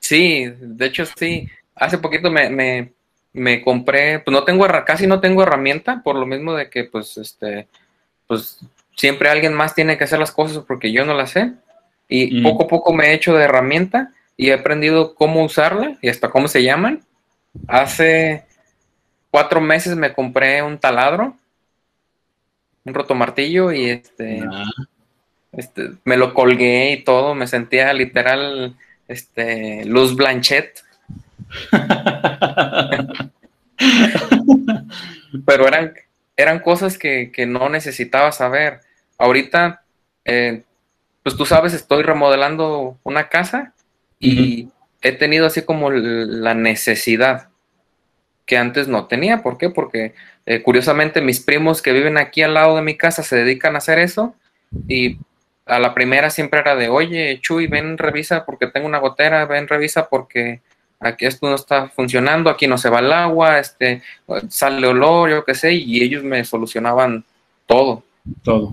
Sí, de hecho sí. Hace poquito me, me compré, pues no tengo, casi no tengo herramienta, por lo mismo de que, pues, este, pues siempre alguien más tiene que hacer las cosas porque yo no las sé. Y poco a poco me he hecho de herramienta y he aprendido cómo usarla y hasta cómo se llaman. Hace cuatro meses me compré un taladro, un rotomartillo y este, ah. este, me lo colgué y todo, me sentía literal este, Luz Blanchet. Pero eran, eran cosas que, no necesitaba saber. Ahorita, eh, pues tú sabes, estoy remodelando una casa y he tenido así como la necesidad que antes no tenía. ¿Por qué? Porque eh, curiosamente mis primos que viven aquí al lado de mi casa se dedican a hacer eso y a la primera siempre era de, oye, Chuy, ven, revisa porque tengo una gotera, ven, revisa porque aquí esto no está funcionando, aquí no se va el agua, este, sale olor, yo qué sé, y ellos me solucionaban todo. Todo.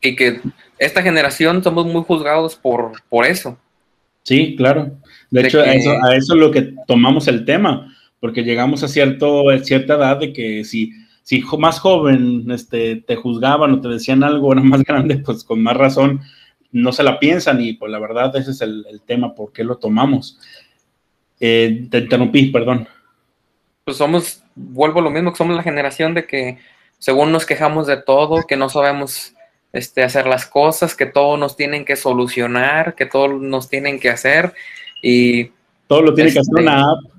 Y que esta generación somos muy juzgados por, por eso. Sí, claro. De, hecho, a, eso, a eso es lo que tomamos el tema, porque llegamos a cierto, cierta edad de que si, si más joven este, te juzgaban o te decían algo, era más <laughs> grande, pues con más razón no se la piensan y pues la verdad ese es el, tema, por qué lo tomamos. Eh, te interrumpí, perdón. Pues somos, vuelvo a lo mismo, que somos la generación de que según nos quejamos de todo, que no sabemos este, hacer las cosas, que todo nos tienen que solucionar, que todo nos tienen que hacer y... Todo lo tiene que hacer una app.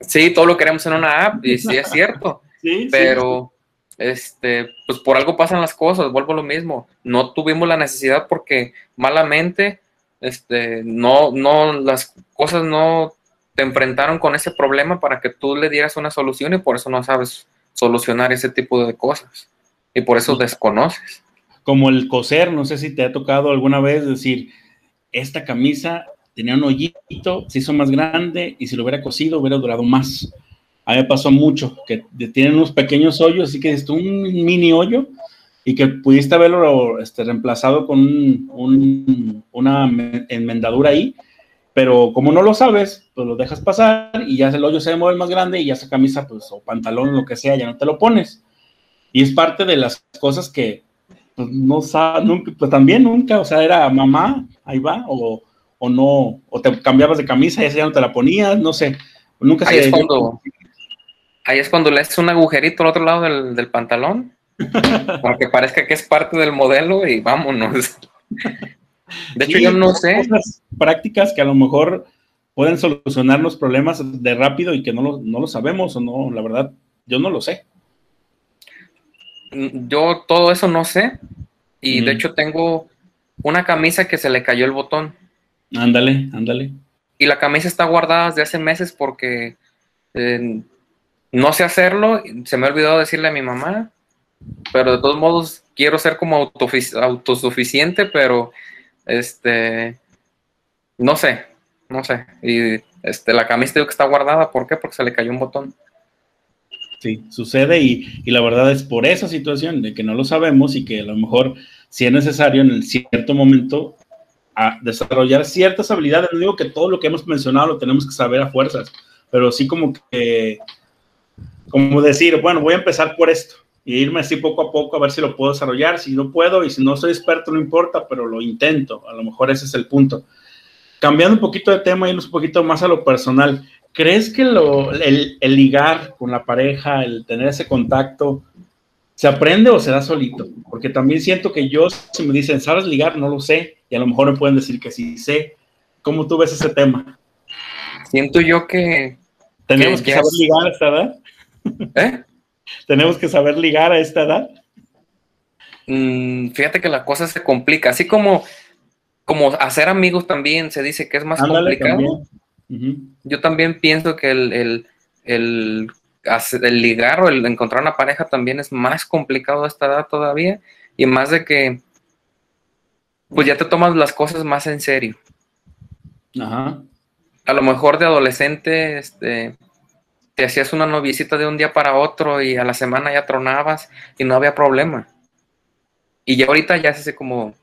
Sí, todo lo queremos en una app y sí es cierto, <laughs> pero este, pues por algo pasan las cosas, vuelvo a lo mismo, no tuvimos la necesidad porque malamente, este, no, no, las cosas no te enfrentaron con ese problema para que tú le dieras una solución y por eso no sabes solucionar ese tipo de cosas. Y por eso desconoces. Como el coser, no sé si te ha tocado alguna vez decir, esta camisa tenía un hoyito, se hizo más grande y si lo hubiera cosido hubiera durado más. A mí me pasó mucho, que tienen unos pequeños hoyos, así que es un mini hoyo y que pudiste haberlo este, reemplazado con una enmendadura ahí, pero como no lo sabes, pues lo dejas pasar y ya el hoyo se mueve más grande y ya esa camisa, pues, o pantalón, lo que sea, ya no te lo pones. Y es parte de las cosas que, pues no sabe, nunca, pues también nunca, o sea, era mamá, ahí va, o, o no, o te cambiabas de camisa y ya no te la ponías, no sé, nunca ahí Es cuando, ahí es cuando le haces un agujerito al otro lado del, del pantalón, <laughs> para que parezca que es parte del modelo y vámonos. De hecho, yo no sé. Cosas prácticas que a lo mejor pueden solucionar los problemas de rápido y que no lo, no lo sabemos o no, la verdad, yo no lo sé yo todo eso no sé. Y de hecho tengo una camisa que se le cayó el botón. Ándale, ándale. Y la camisa está guardada desde hace meses porque eh, no sé hacerlo. Se me ha olvidado decirle a mi mamá. Pero de todos modos quiero ser como autosuficiente, pero este no sé, no sé. Y este, la camisa digo que está guardada, ¿por qué? Porque se le cayó un botón. Sí, sucede y, la verdad es por esa situación de que no lo sabemos y que a lo mejor si es necesario en el cierto momento a desarrollar ciertas habilidades. No digo que todo lo que hemos mencionado lo tenemos que saber a fuerzas, pero sí como que, como decir, bueno, voy a empezar por esto y irme así poco a poco a ver si lo puedo desarrollar. Si no puedo y si no soy experto, no importa, pero lo intento. A lo mejor ese es el punto. Cambiando un poquito de tema, y un poquito más a lo personal. ¿Crees que lo, el, ligar con la pareja, el tener ese contacto, se aprende o se da solito? Porque también siento que yo, si me dicen, ¿sabes ligar? No lo sé. Y a lo mejor me pueden decir que sí sé. ¿Cómo tú ves ese tema? Siento yo que... ¿Tenemos que, saber ligar a esta edad? ¿Eh? ¿Tenemos que saber ligar a esta edad? Mm, fíjate que la cosa se complica. Así como, como hacer amigos también se dice que es más complicado. Yo también pienso que el, el, el, el, ligar o el encontrar una pareja también es más complicado a esta edad todavía y más de que pues ya te tomas las cosas más en serio. Ajá. A lo mejor de adolescente, este, te hacías una noviecita de un día para otro y a la semana ya tronabas y no había problema. Y ya ahorita ya se hace como,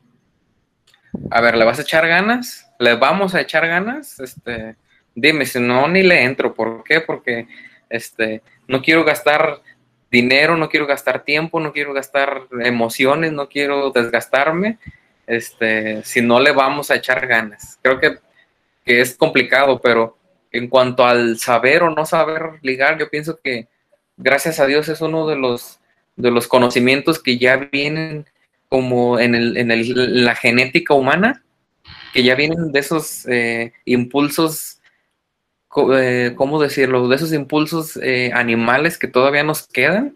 a ver, ¿le vas a echar ganas? ¿Le vamos a echar ganas? Este, dime, si no, ni le entro. ¿Por qué? Porque este, no quiero gastar dinero, no quiero gastar tiempo, no quiero gastar emociones, no quiero desgastarme, este, si no le vamos a echar ganas. Creo que, que es complicado, pero en cuanto al saber o no saber ligar, yo pienso que gracias a Dios es uno de los, de los conocimientos que ya vienen como en, el, en el, la genética humana, que ya vienen de esos eh, impulsos eh, ¿cómo decirlo? De esos impulsos eh, animales que todavía nos quedan.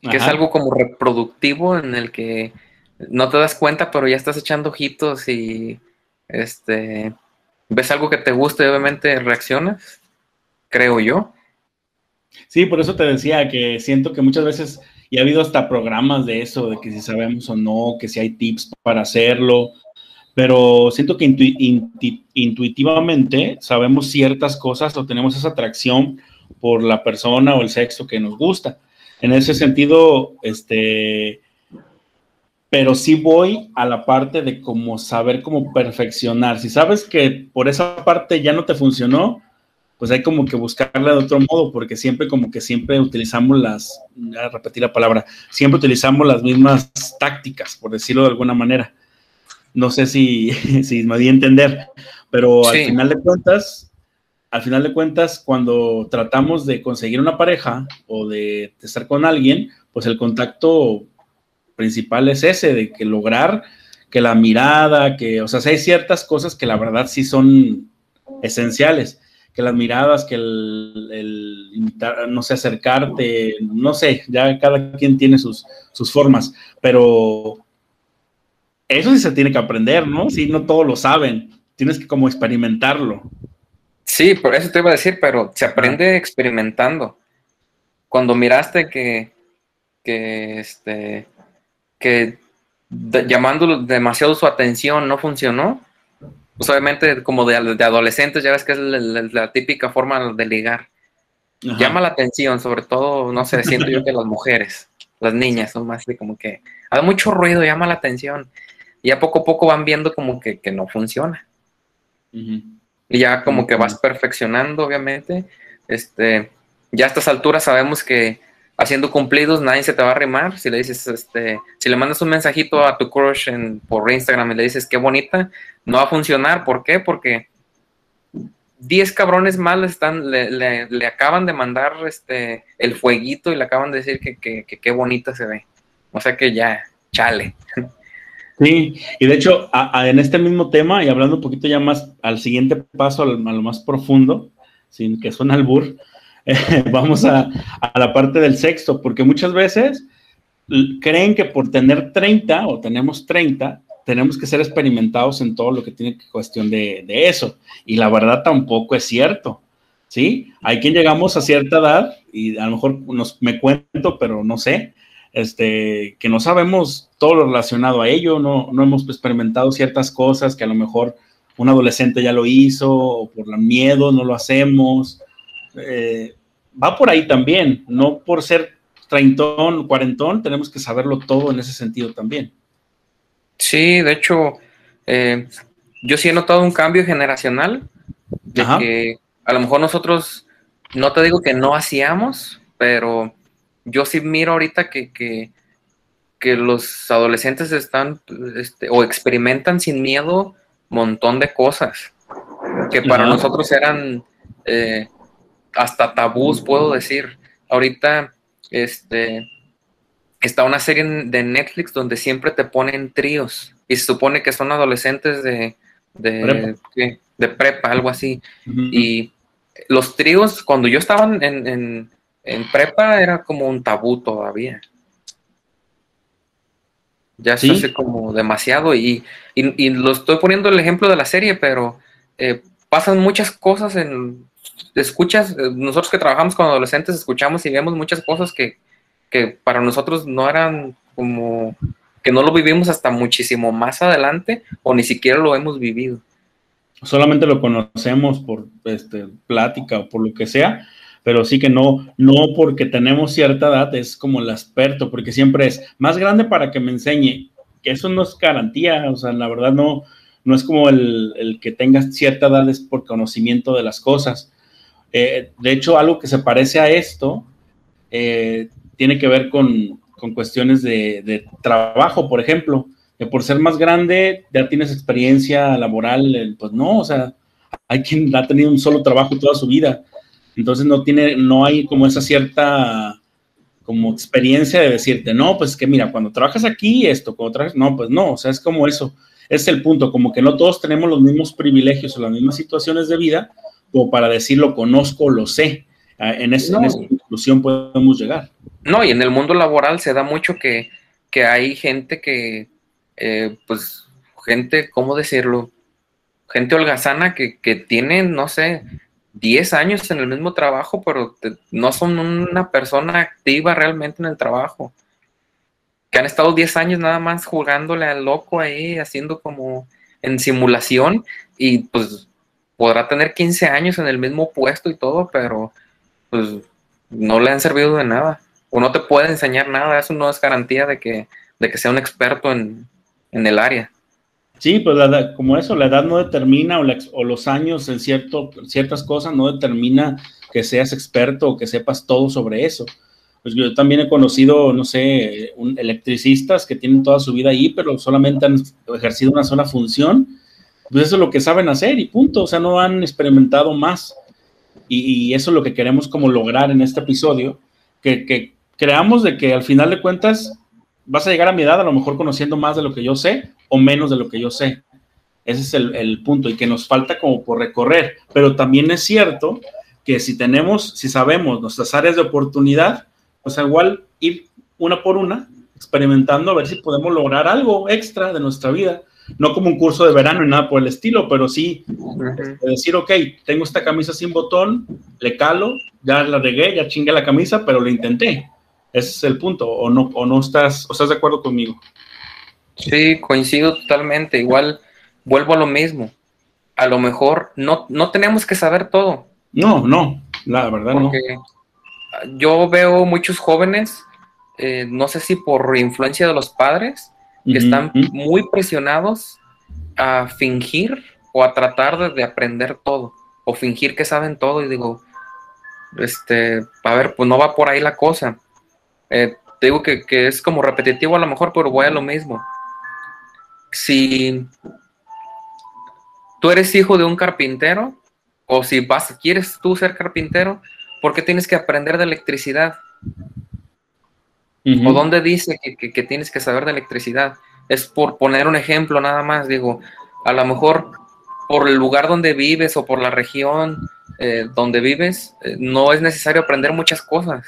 Que es algo como reproductivo en el que no te das cuenta, pero ya estás echando ojitos y este ves algo que te gusta y obviamente reaccionas, creo yo. Sí, por eso te decía que siento que muchas veces, y ha habido hasta programas de eso, de que si sabemos o no, que si hay tips para hacerlo, pero siento que intuitivamente sabemos ciertas cosas o tenemos esa atracción por la persona o el sexo que nos gusta. En ese sentido, este, pero sí voy a la parte de cómo saber cómo perfeccionar. Si sabes que por esa parte ya no te funcionó, pues hay como que buscarla de otro modo, porque siempre como que siempre utilizamos las, a repetir la palabra, siempre utilizamos las mismas tácticas, por decirlo de alguna manera. No sé si, <laughs> si me di a entender, pero al final de cuentas, al final de cuentas, cuando tratamos de conseguir una pareja o de, estar con alguien, pues el contacto principal es ese, de que lograr que la mirada, que, o sea, hay ciertas cosas que la verdad sí son esenciales, que las miradas, que el, no sé, acercarte, no sé, ya cada quien tiene sus, sus formas, pero eso sí se tiene que aprender, ¿no? Sí, no todos lo saben. Tienes que como experimentarlo. Sí, por eso te iba a decir, pero se aprende experimentando. Cuando miraste que, que este, que llamando demasiado su atención no funcionó, pues obviamente como de, adolescentes ya ves que es la, típica forma de ligar. Llama la atención, sobre todo, no sé, siento yo que las mujeres, las niñas son más de como que, hay mucho ruido, llama la atención y a poco a poco van viendo como que, no funciona. Y ya como que vas perfeccionando, obviamente. Este, ya a estas alturas sabemos que haciendo cumplidos nadie se te va a arrimar. Si le dices, este, si le mandas un mensajito a tu crush en, por Instagram y le dices qué bonita, no va a funcionar. ¿Por qué? Porque 10 cabrones más le, están, le, acaban de mandar este, el fueguito y le acaban de decir que qué bonita se ve. O sea que ya, chale. <laughs> Sí, y de hecho, en este mismo tema, y hablando un poquito ya más al siguiente paso, a lo más profundo, sin que suene albur, <laughs> eh, vamos a, la parte del sexo, porque muchas veces creen que por tener 30 o tenemos 30, tenemos que ser experimentados en todo lo que tiene cuestión de, de eso. Y la verdad tampoco es cierto. ¿Sí? Hay quien llegamos a cierta edad y a lo mejor nos, me cuento, pero no sé, este, que no sabemos todo lo relacionado a ello, no, no hemos experimentado ciertas cosas que a lo mejor un adolescente ya lo hizo, o por miedo no lo hacemos. Eh, va por ahí también, no por ser treintón, cuarentón, tenemos que saberlo todo en ese sentido también. Sí, de hecho, eh, yo sí he notado un cambio generacional, de que a lo mejor nosotros, no te digo que no hacíamos, pero yo sí miro ahorita que, que, los adolescentes están este, o experimentan sin miedo un montón de cosas que para nosotros eran eh, hasta tabús, puedo decir. Ahorita este, está una serie de Netflix donde siempre te ponen tríos y se supone que son adolescentes de, de, prepa. algo así. Y los tríos, cuando yo estaba en, en prepa era como un tabú todavía. Ya se hace como demasiado y, lo estoy poniendo el ejemplo de la serie, pero eh, pasan muchas cosas en... Escuchas, eh, nosotros que trabajamos con adolescentes escuchamos y vemos muchas cosas que, que para nosotros no eran como que no lo vivimos hasta muchísimo más adelante o ni siquiera lo hemos vivido. Solamente lo conocemos por este, plática o por lo que sea, pero sí que no, no porque tenemos cierta edad es como el experto, porque siempre es más grande para que me enseñe, que eso no es garantía, o sea, la verdad no, no es como el, que tengas cierta edad por conocimiento de las cosas. Eh, de hecho, algo que se parece a esto eh, tiene que ver con, cuestiones de, trabajo, por ejemplo, que por ser más grande ya tienes experiencia laboral, pues no, o sea, hay quien ha tenido un solo trabajo toda su vida, entonces no tiene, no hay como esa cierta como experiencia de decirte, no, pues que mira, cuando trabajas aquí, esto, cuando trabajas, no, pues no, o sea, es como eso, es el punto, como que no todos tenemos los mismos privilegios o las mismas situaciones de vida, como para decir lo conozco, lo sé. En, esa conclusión podemos llegar. No, y en el mundo laboral se da mucho que, que hay gente que, eh, pues, gente, ¿cómo decirlo? Gente holgazana que, que tiene, no sé, 10 años en el mismo trabajo, pero no son una persona activa realmente en el trabajo. Que han estado 10 años nada más jugándole al loco ahí, haciendo como en simulación, y pues podrá tener 15 años en el mismo puesto y todo, pero pues no le han servido de nada. O no te puede enseñar nada, eso no es garantía de que, de que sea un experto en, el área. Sí, pues como eso, la edad no determina o, los años en cierto, ciertas cosas no determina que seas experto o que sepas todo sobre eso. Pues yo también he conocido, no sé, un, electricistas que tienen toda su vida ahí, pero solamente han ejercido una sola función pues eso es lo que saben hacer y punto, o sea, no han experimentado más. Y, eso es lo que queremos como lograr en este episodio, que, creamos de que al final de cuentas vas a llegar a mi edad a lo mejor conociendo más de lo que yo sé o menos de lo que yo sé. Ese es el, el punto y que nos falta como por recorrer. Pero también es cierto que si tenemos, si sabemos nuestras áreas de oportunidad, pues igual ir una por una, experimentando a ver si podemos lograr algo extra de nuestra vida no como un curso de verano y nada por el estilo, pero sí decir, ok, tengo esta camisa sin botón, le calo, ya la regué, ya chingué la camisa, pero lo intenté. Ese es el punto, o no, o no estás, o estás de acuerdo conmigo. Sí, coincido totalmente. Igual vuelvo a lo mismo. A lo mejor no, no tenemos que saber todo. No, no, la verdad no. Yo veo muchos jóvenes, eh, no sé si por influencia de los padres, que están muy presionados a fingir o a tratar de, aprender todo, o fingir que saben todo, y digo, este, a ver, pues no va por ahí la cosa. Eh, te digo que, es como repetitivo a lo mejor, pero voy a lo mismo. Si tú eres hijo de un carpintero, o si vas, quieres tú ser carpintero, ¿por qué tienes que aprender de electricidad? ¿O dónde dice que, tienes que saber de electricidad? Es por poner un ejemplo nada más, digo, a lo mejor por el lugar donde vives o por la región eh, donde vives, eh, no es necesario aprender muchas cosas.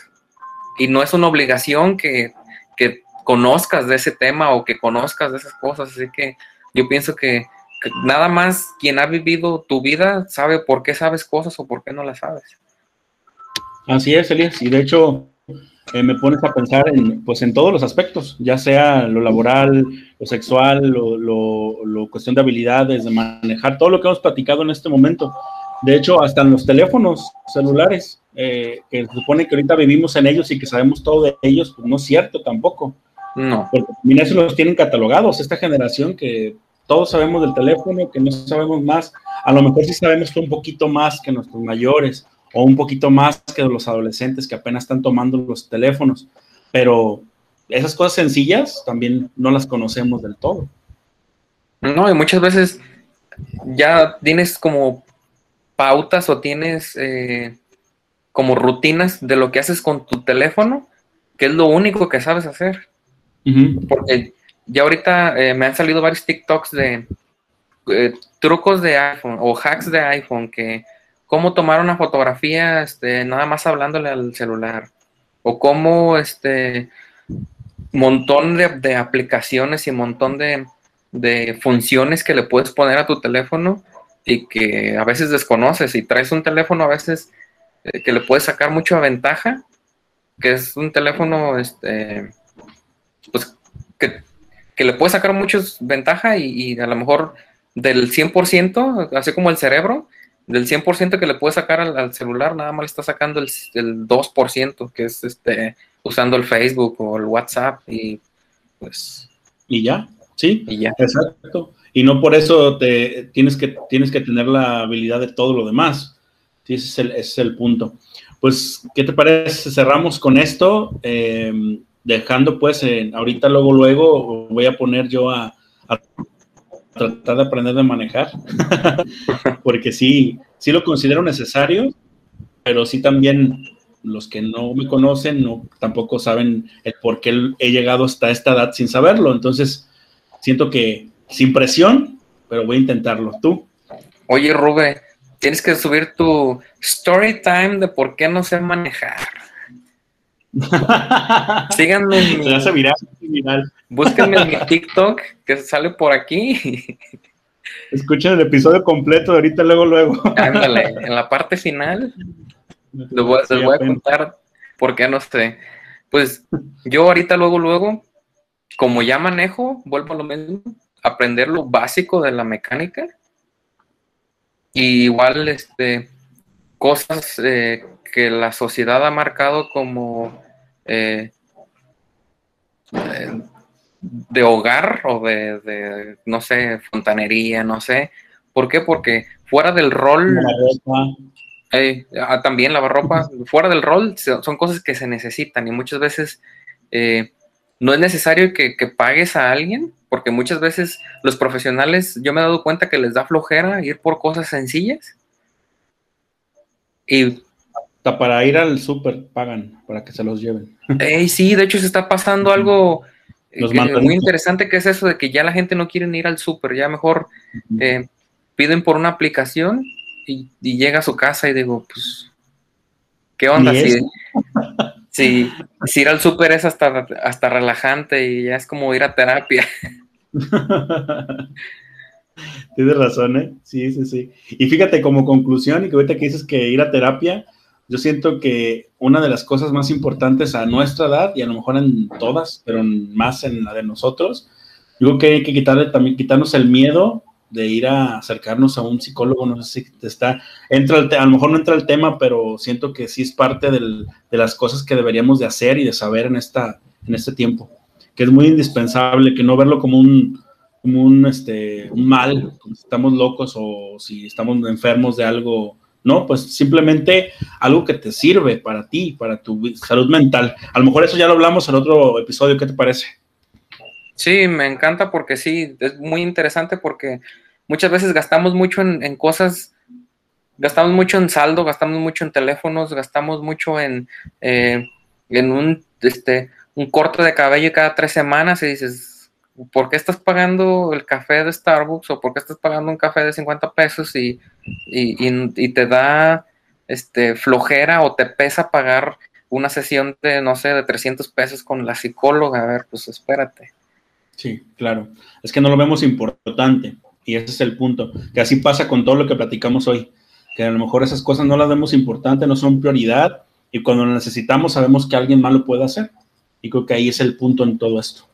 Y no es una obligación que, conozcas de ese tema o que conozcas de esas cosas. Así que yo pienso que, nada más quien ha vivido tu vida sabe por qué sabes cosas o por qué no las sabes. Así es, Elías. Y de hecho, eh, me pones a pensar en, pues, en todos los aspectos, ya sea lo laboral, lo sexual, lo, lo, cuestión de habilidades, de manejar, todo lo que hemos platicado en este momento. De hecho, hasta en los teléfonos celulares, eh, que se supone que ahorita vivimos en ellos y que sabemos todo de ellos, pues no es cierto tampoco. No. Porque mira, eso los tienen catalogados, esta generación que todos sabemos del teléfono, que no sabemos más, a lo mejor sí sabemos un poquito más que nuestros mayores, o un poquito más que los adolescentes que apenas están tomando los teléfonos, pero esas cosas sencillas también no las conocemos del todo. No, y muchas veces ya tienes como pautas o tienes eh, como rutinas de lo que haces con tu teléfono, que es lo único que sabes hacer. Porque ya ahorita eh, me han salido varios TikToks de eh, trucos de iPhone o hacks de iPhone que cómo tomar una fotografía este, nada más hablándole al celular. O cómo este montón de, aplicaciones y montón de, funciones que le puedes poner a tu teléfono y que a veces desconoces. Y traes un teléfono a veces eh, que le puedes sacar mucha ventaja, que es un teléfono este, pues, que, le puedes sacar muchas ventaja y, y a lo mejor del 100%, así como el cerebro, del 100% que le puede sacar al, celular, nada más le está sacando el, 2%, que es este usando el Facebook o el WhatsApp y pues... Y ya, sí, y ya. exacto. Y no por eso te, tienes, que, tienes que tener la habilidad de todo lo demás. Sí, ese, es el, ese es el punto. Pues, ¿qué te parece? Cerramos con esto, eh, dejando pues, ahorita luego, luego voy a poner yo a, a tratar de aprender de manejar, <laughs> porque sí, sí lo considero necesario, pero sí también los que no me conocen no tampoco saben el por qué he llegado hasta esta edad sin saberlo. Entonces, siento que sin presión, pero voy a intentarlo. ¿Tú? Oye, Rubén, tienes que subir tu story time de por qué no sé manejar. <laughs> Síganme en mi, Búsquenme en mi <laughs> TikTok que sale por aquí. Escuchen el episodio completo ahorita, luego, luego. Ándale, <laughs> en la parte final les voy, a contar por qué no sé. Pues yo ahorita, luego, luego, como ya manejo, vuelvo a lo mismo, aprender lo básico de la mecánica. Y igual, este, cosas eh, que la sociedad ha marcado como eh, eh, de hogar o de, de, no sé, fontanería, no sé. ¿Por qué? Porque fuera del rol... Ah, también lavar ropa, fuera del rol, son cosas que se necesitan y muchas veces eh, no es necesario que, pagues a alguien, porque muchas veces los profesionales, yo me he dado cuenta que les da flojera ir por cosas sencillas. Y hasta para ir al súper pagan para que se los lleven. sí, de hecho se está pasando algo eh, muy interesante que es eso de que ya la gente no quiere ir al súper, ya mejor eh, piden por una aplicación y, llega a su casa y digo, pues, ¿qué onda? <laughs> Si, si, ir al súper es hasta, hasta relajante y ya es como ir a terapia. <laughs> Tienes razón, ¿eh? Sí, sí, sí. Y fíjate, como conclusión, y que ahorita que dices que ir a terapia, yo siento que una de las cosas más importantes a nuestra edad, y a lo mejor en todas, pero más en la de nosotros, digo que hay que quitarle también, quitarnos el miedo de ir a acercarnos a un psicólogo, no sé si está, entra el a lo mejor no entra el tema, pero siento que sí es parte del, de las cosas que deberíamos de hacer y de saber en, esta, en este tiempo, que es muy indispensable, que no verlo como un, como un, este, un mal, como si estamos locos o si estamos enfermos de algo, no, pues simplemente algo que te sirve para ti, para tu salud mental. A lo mejor eso ya lo hablamos en otro episodio, ¿qué te parece? Sí, me encanta porque sí, es muy interesante porque muchas veces gastamos mucho en, cosas, gastamos mucho en saldo, gastamos mucho en teléfonos, gastamos mucho en, eh, en un, este, un corte de cabello cada tres semanas y dices, ¿por qué estás pagando el café de Starbucks o por qué estás pagando un café de 50 pesos y, y te da este, flojera o te pesa pagar una sesión de, no sé, de 300 pesos con la psicóloga? A ver, pues espérate. Sí, claro. Es que no lo vemos importante y ese es el punto. Que así pasa con todo lo que platicamos hoy. Que a lo mejor esas cosas no las vemos importante, no son prioridad y cuando lo necesitamos sabemos que alguien más lo puede hacer. Y creo que ahí es el punto en todo esto.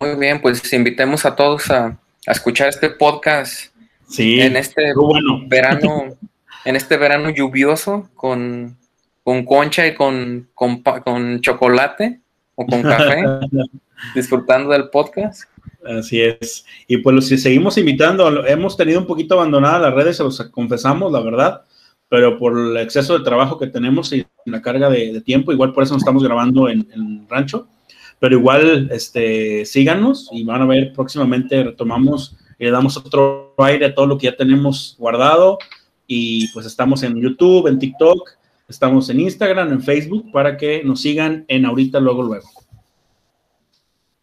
Muy bien, pues invitemos a todos a, escuchar este podcast sí, en este bueno. verano, <laughs> en este verano lluvioso con, con concha y con, con, con chocolate o con café. <laughs> disfrutando del podcast. Así es. Y pues si seguimos invitando, hemos tenido un poquito abandonadas las redes, se los confesamos, la verdad, pero por el exceso de trabajo que tenemos y la carga de, tiempo, igual por eso nos estamos grabando en, en, Rancho, pero igual este, síganos y van a ver próximamente retomamos y le damos otro aire a todo lo que ya tenemos guardado y pues estamos en YouTube, en TikTok, estamos en Instagram, en Facebook para que nos sigan en ahorita, luego, luego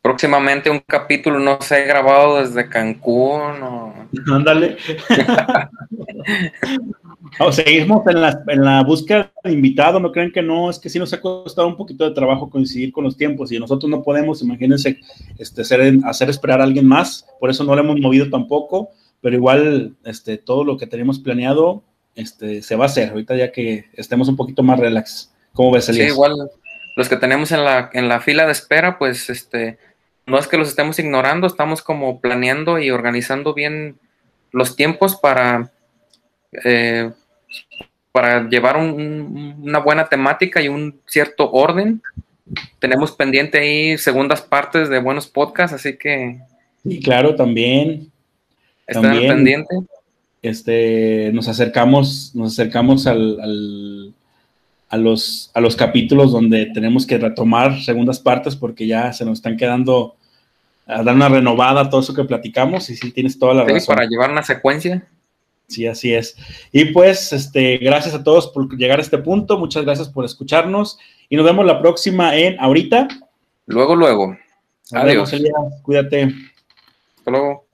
próximamente un capítulo, no sé, grabado desde Cancún o... Ándale. <laughs> o seguimos en la, en la búsqueda de invitado, no creen que no, es que sí nos ha costado un poquito de trabajo coincidir con los tiempos y nosotros no podemos, imagínense, este, hacer esperar a alguien más, por eso no lo hemos movido tampoco, pero igual este, todo lo que tenemos planeado este, se va a hacer, ahorita ya que estemos un poquito más relax. ¿Cómo ves, Elías? Sí, igual los que tenemos en la, en la fila de espera, pues este, no es que los estemos ignorando, estamos como planeando y organizando bien los tiempos para, eh, para llevar una buena temática y un cierto orden. Tenemos pendiente ahí segundas partes de buenos podcasts, así que Sí, claro, también. Están También. pendiente. Este, nos acercamos, nos acercamos al, al- a, los, a los capítulos donde tenemos que retomar segundas partes porque ya se nos están quedando a dar una renovada a todo eso que platicamos y sí tienes toda la Sí, razón. para llevar una secuencia. Sí, así es. Y pues, este, gracias a todos por llegar a este punto. Muchas gracias por escucharnos. Y nos vemos la próxima en ahorita. Luego, luego. Adiós. Elías. Cuídate. Hasta luego.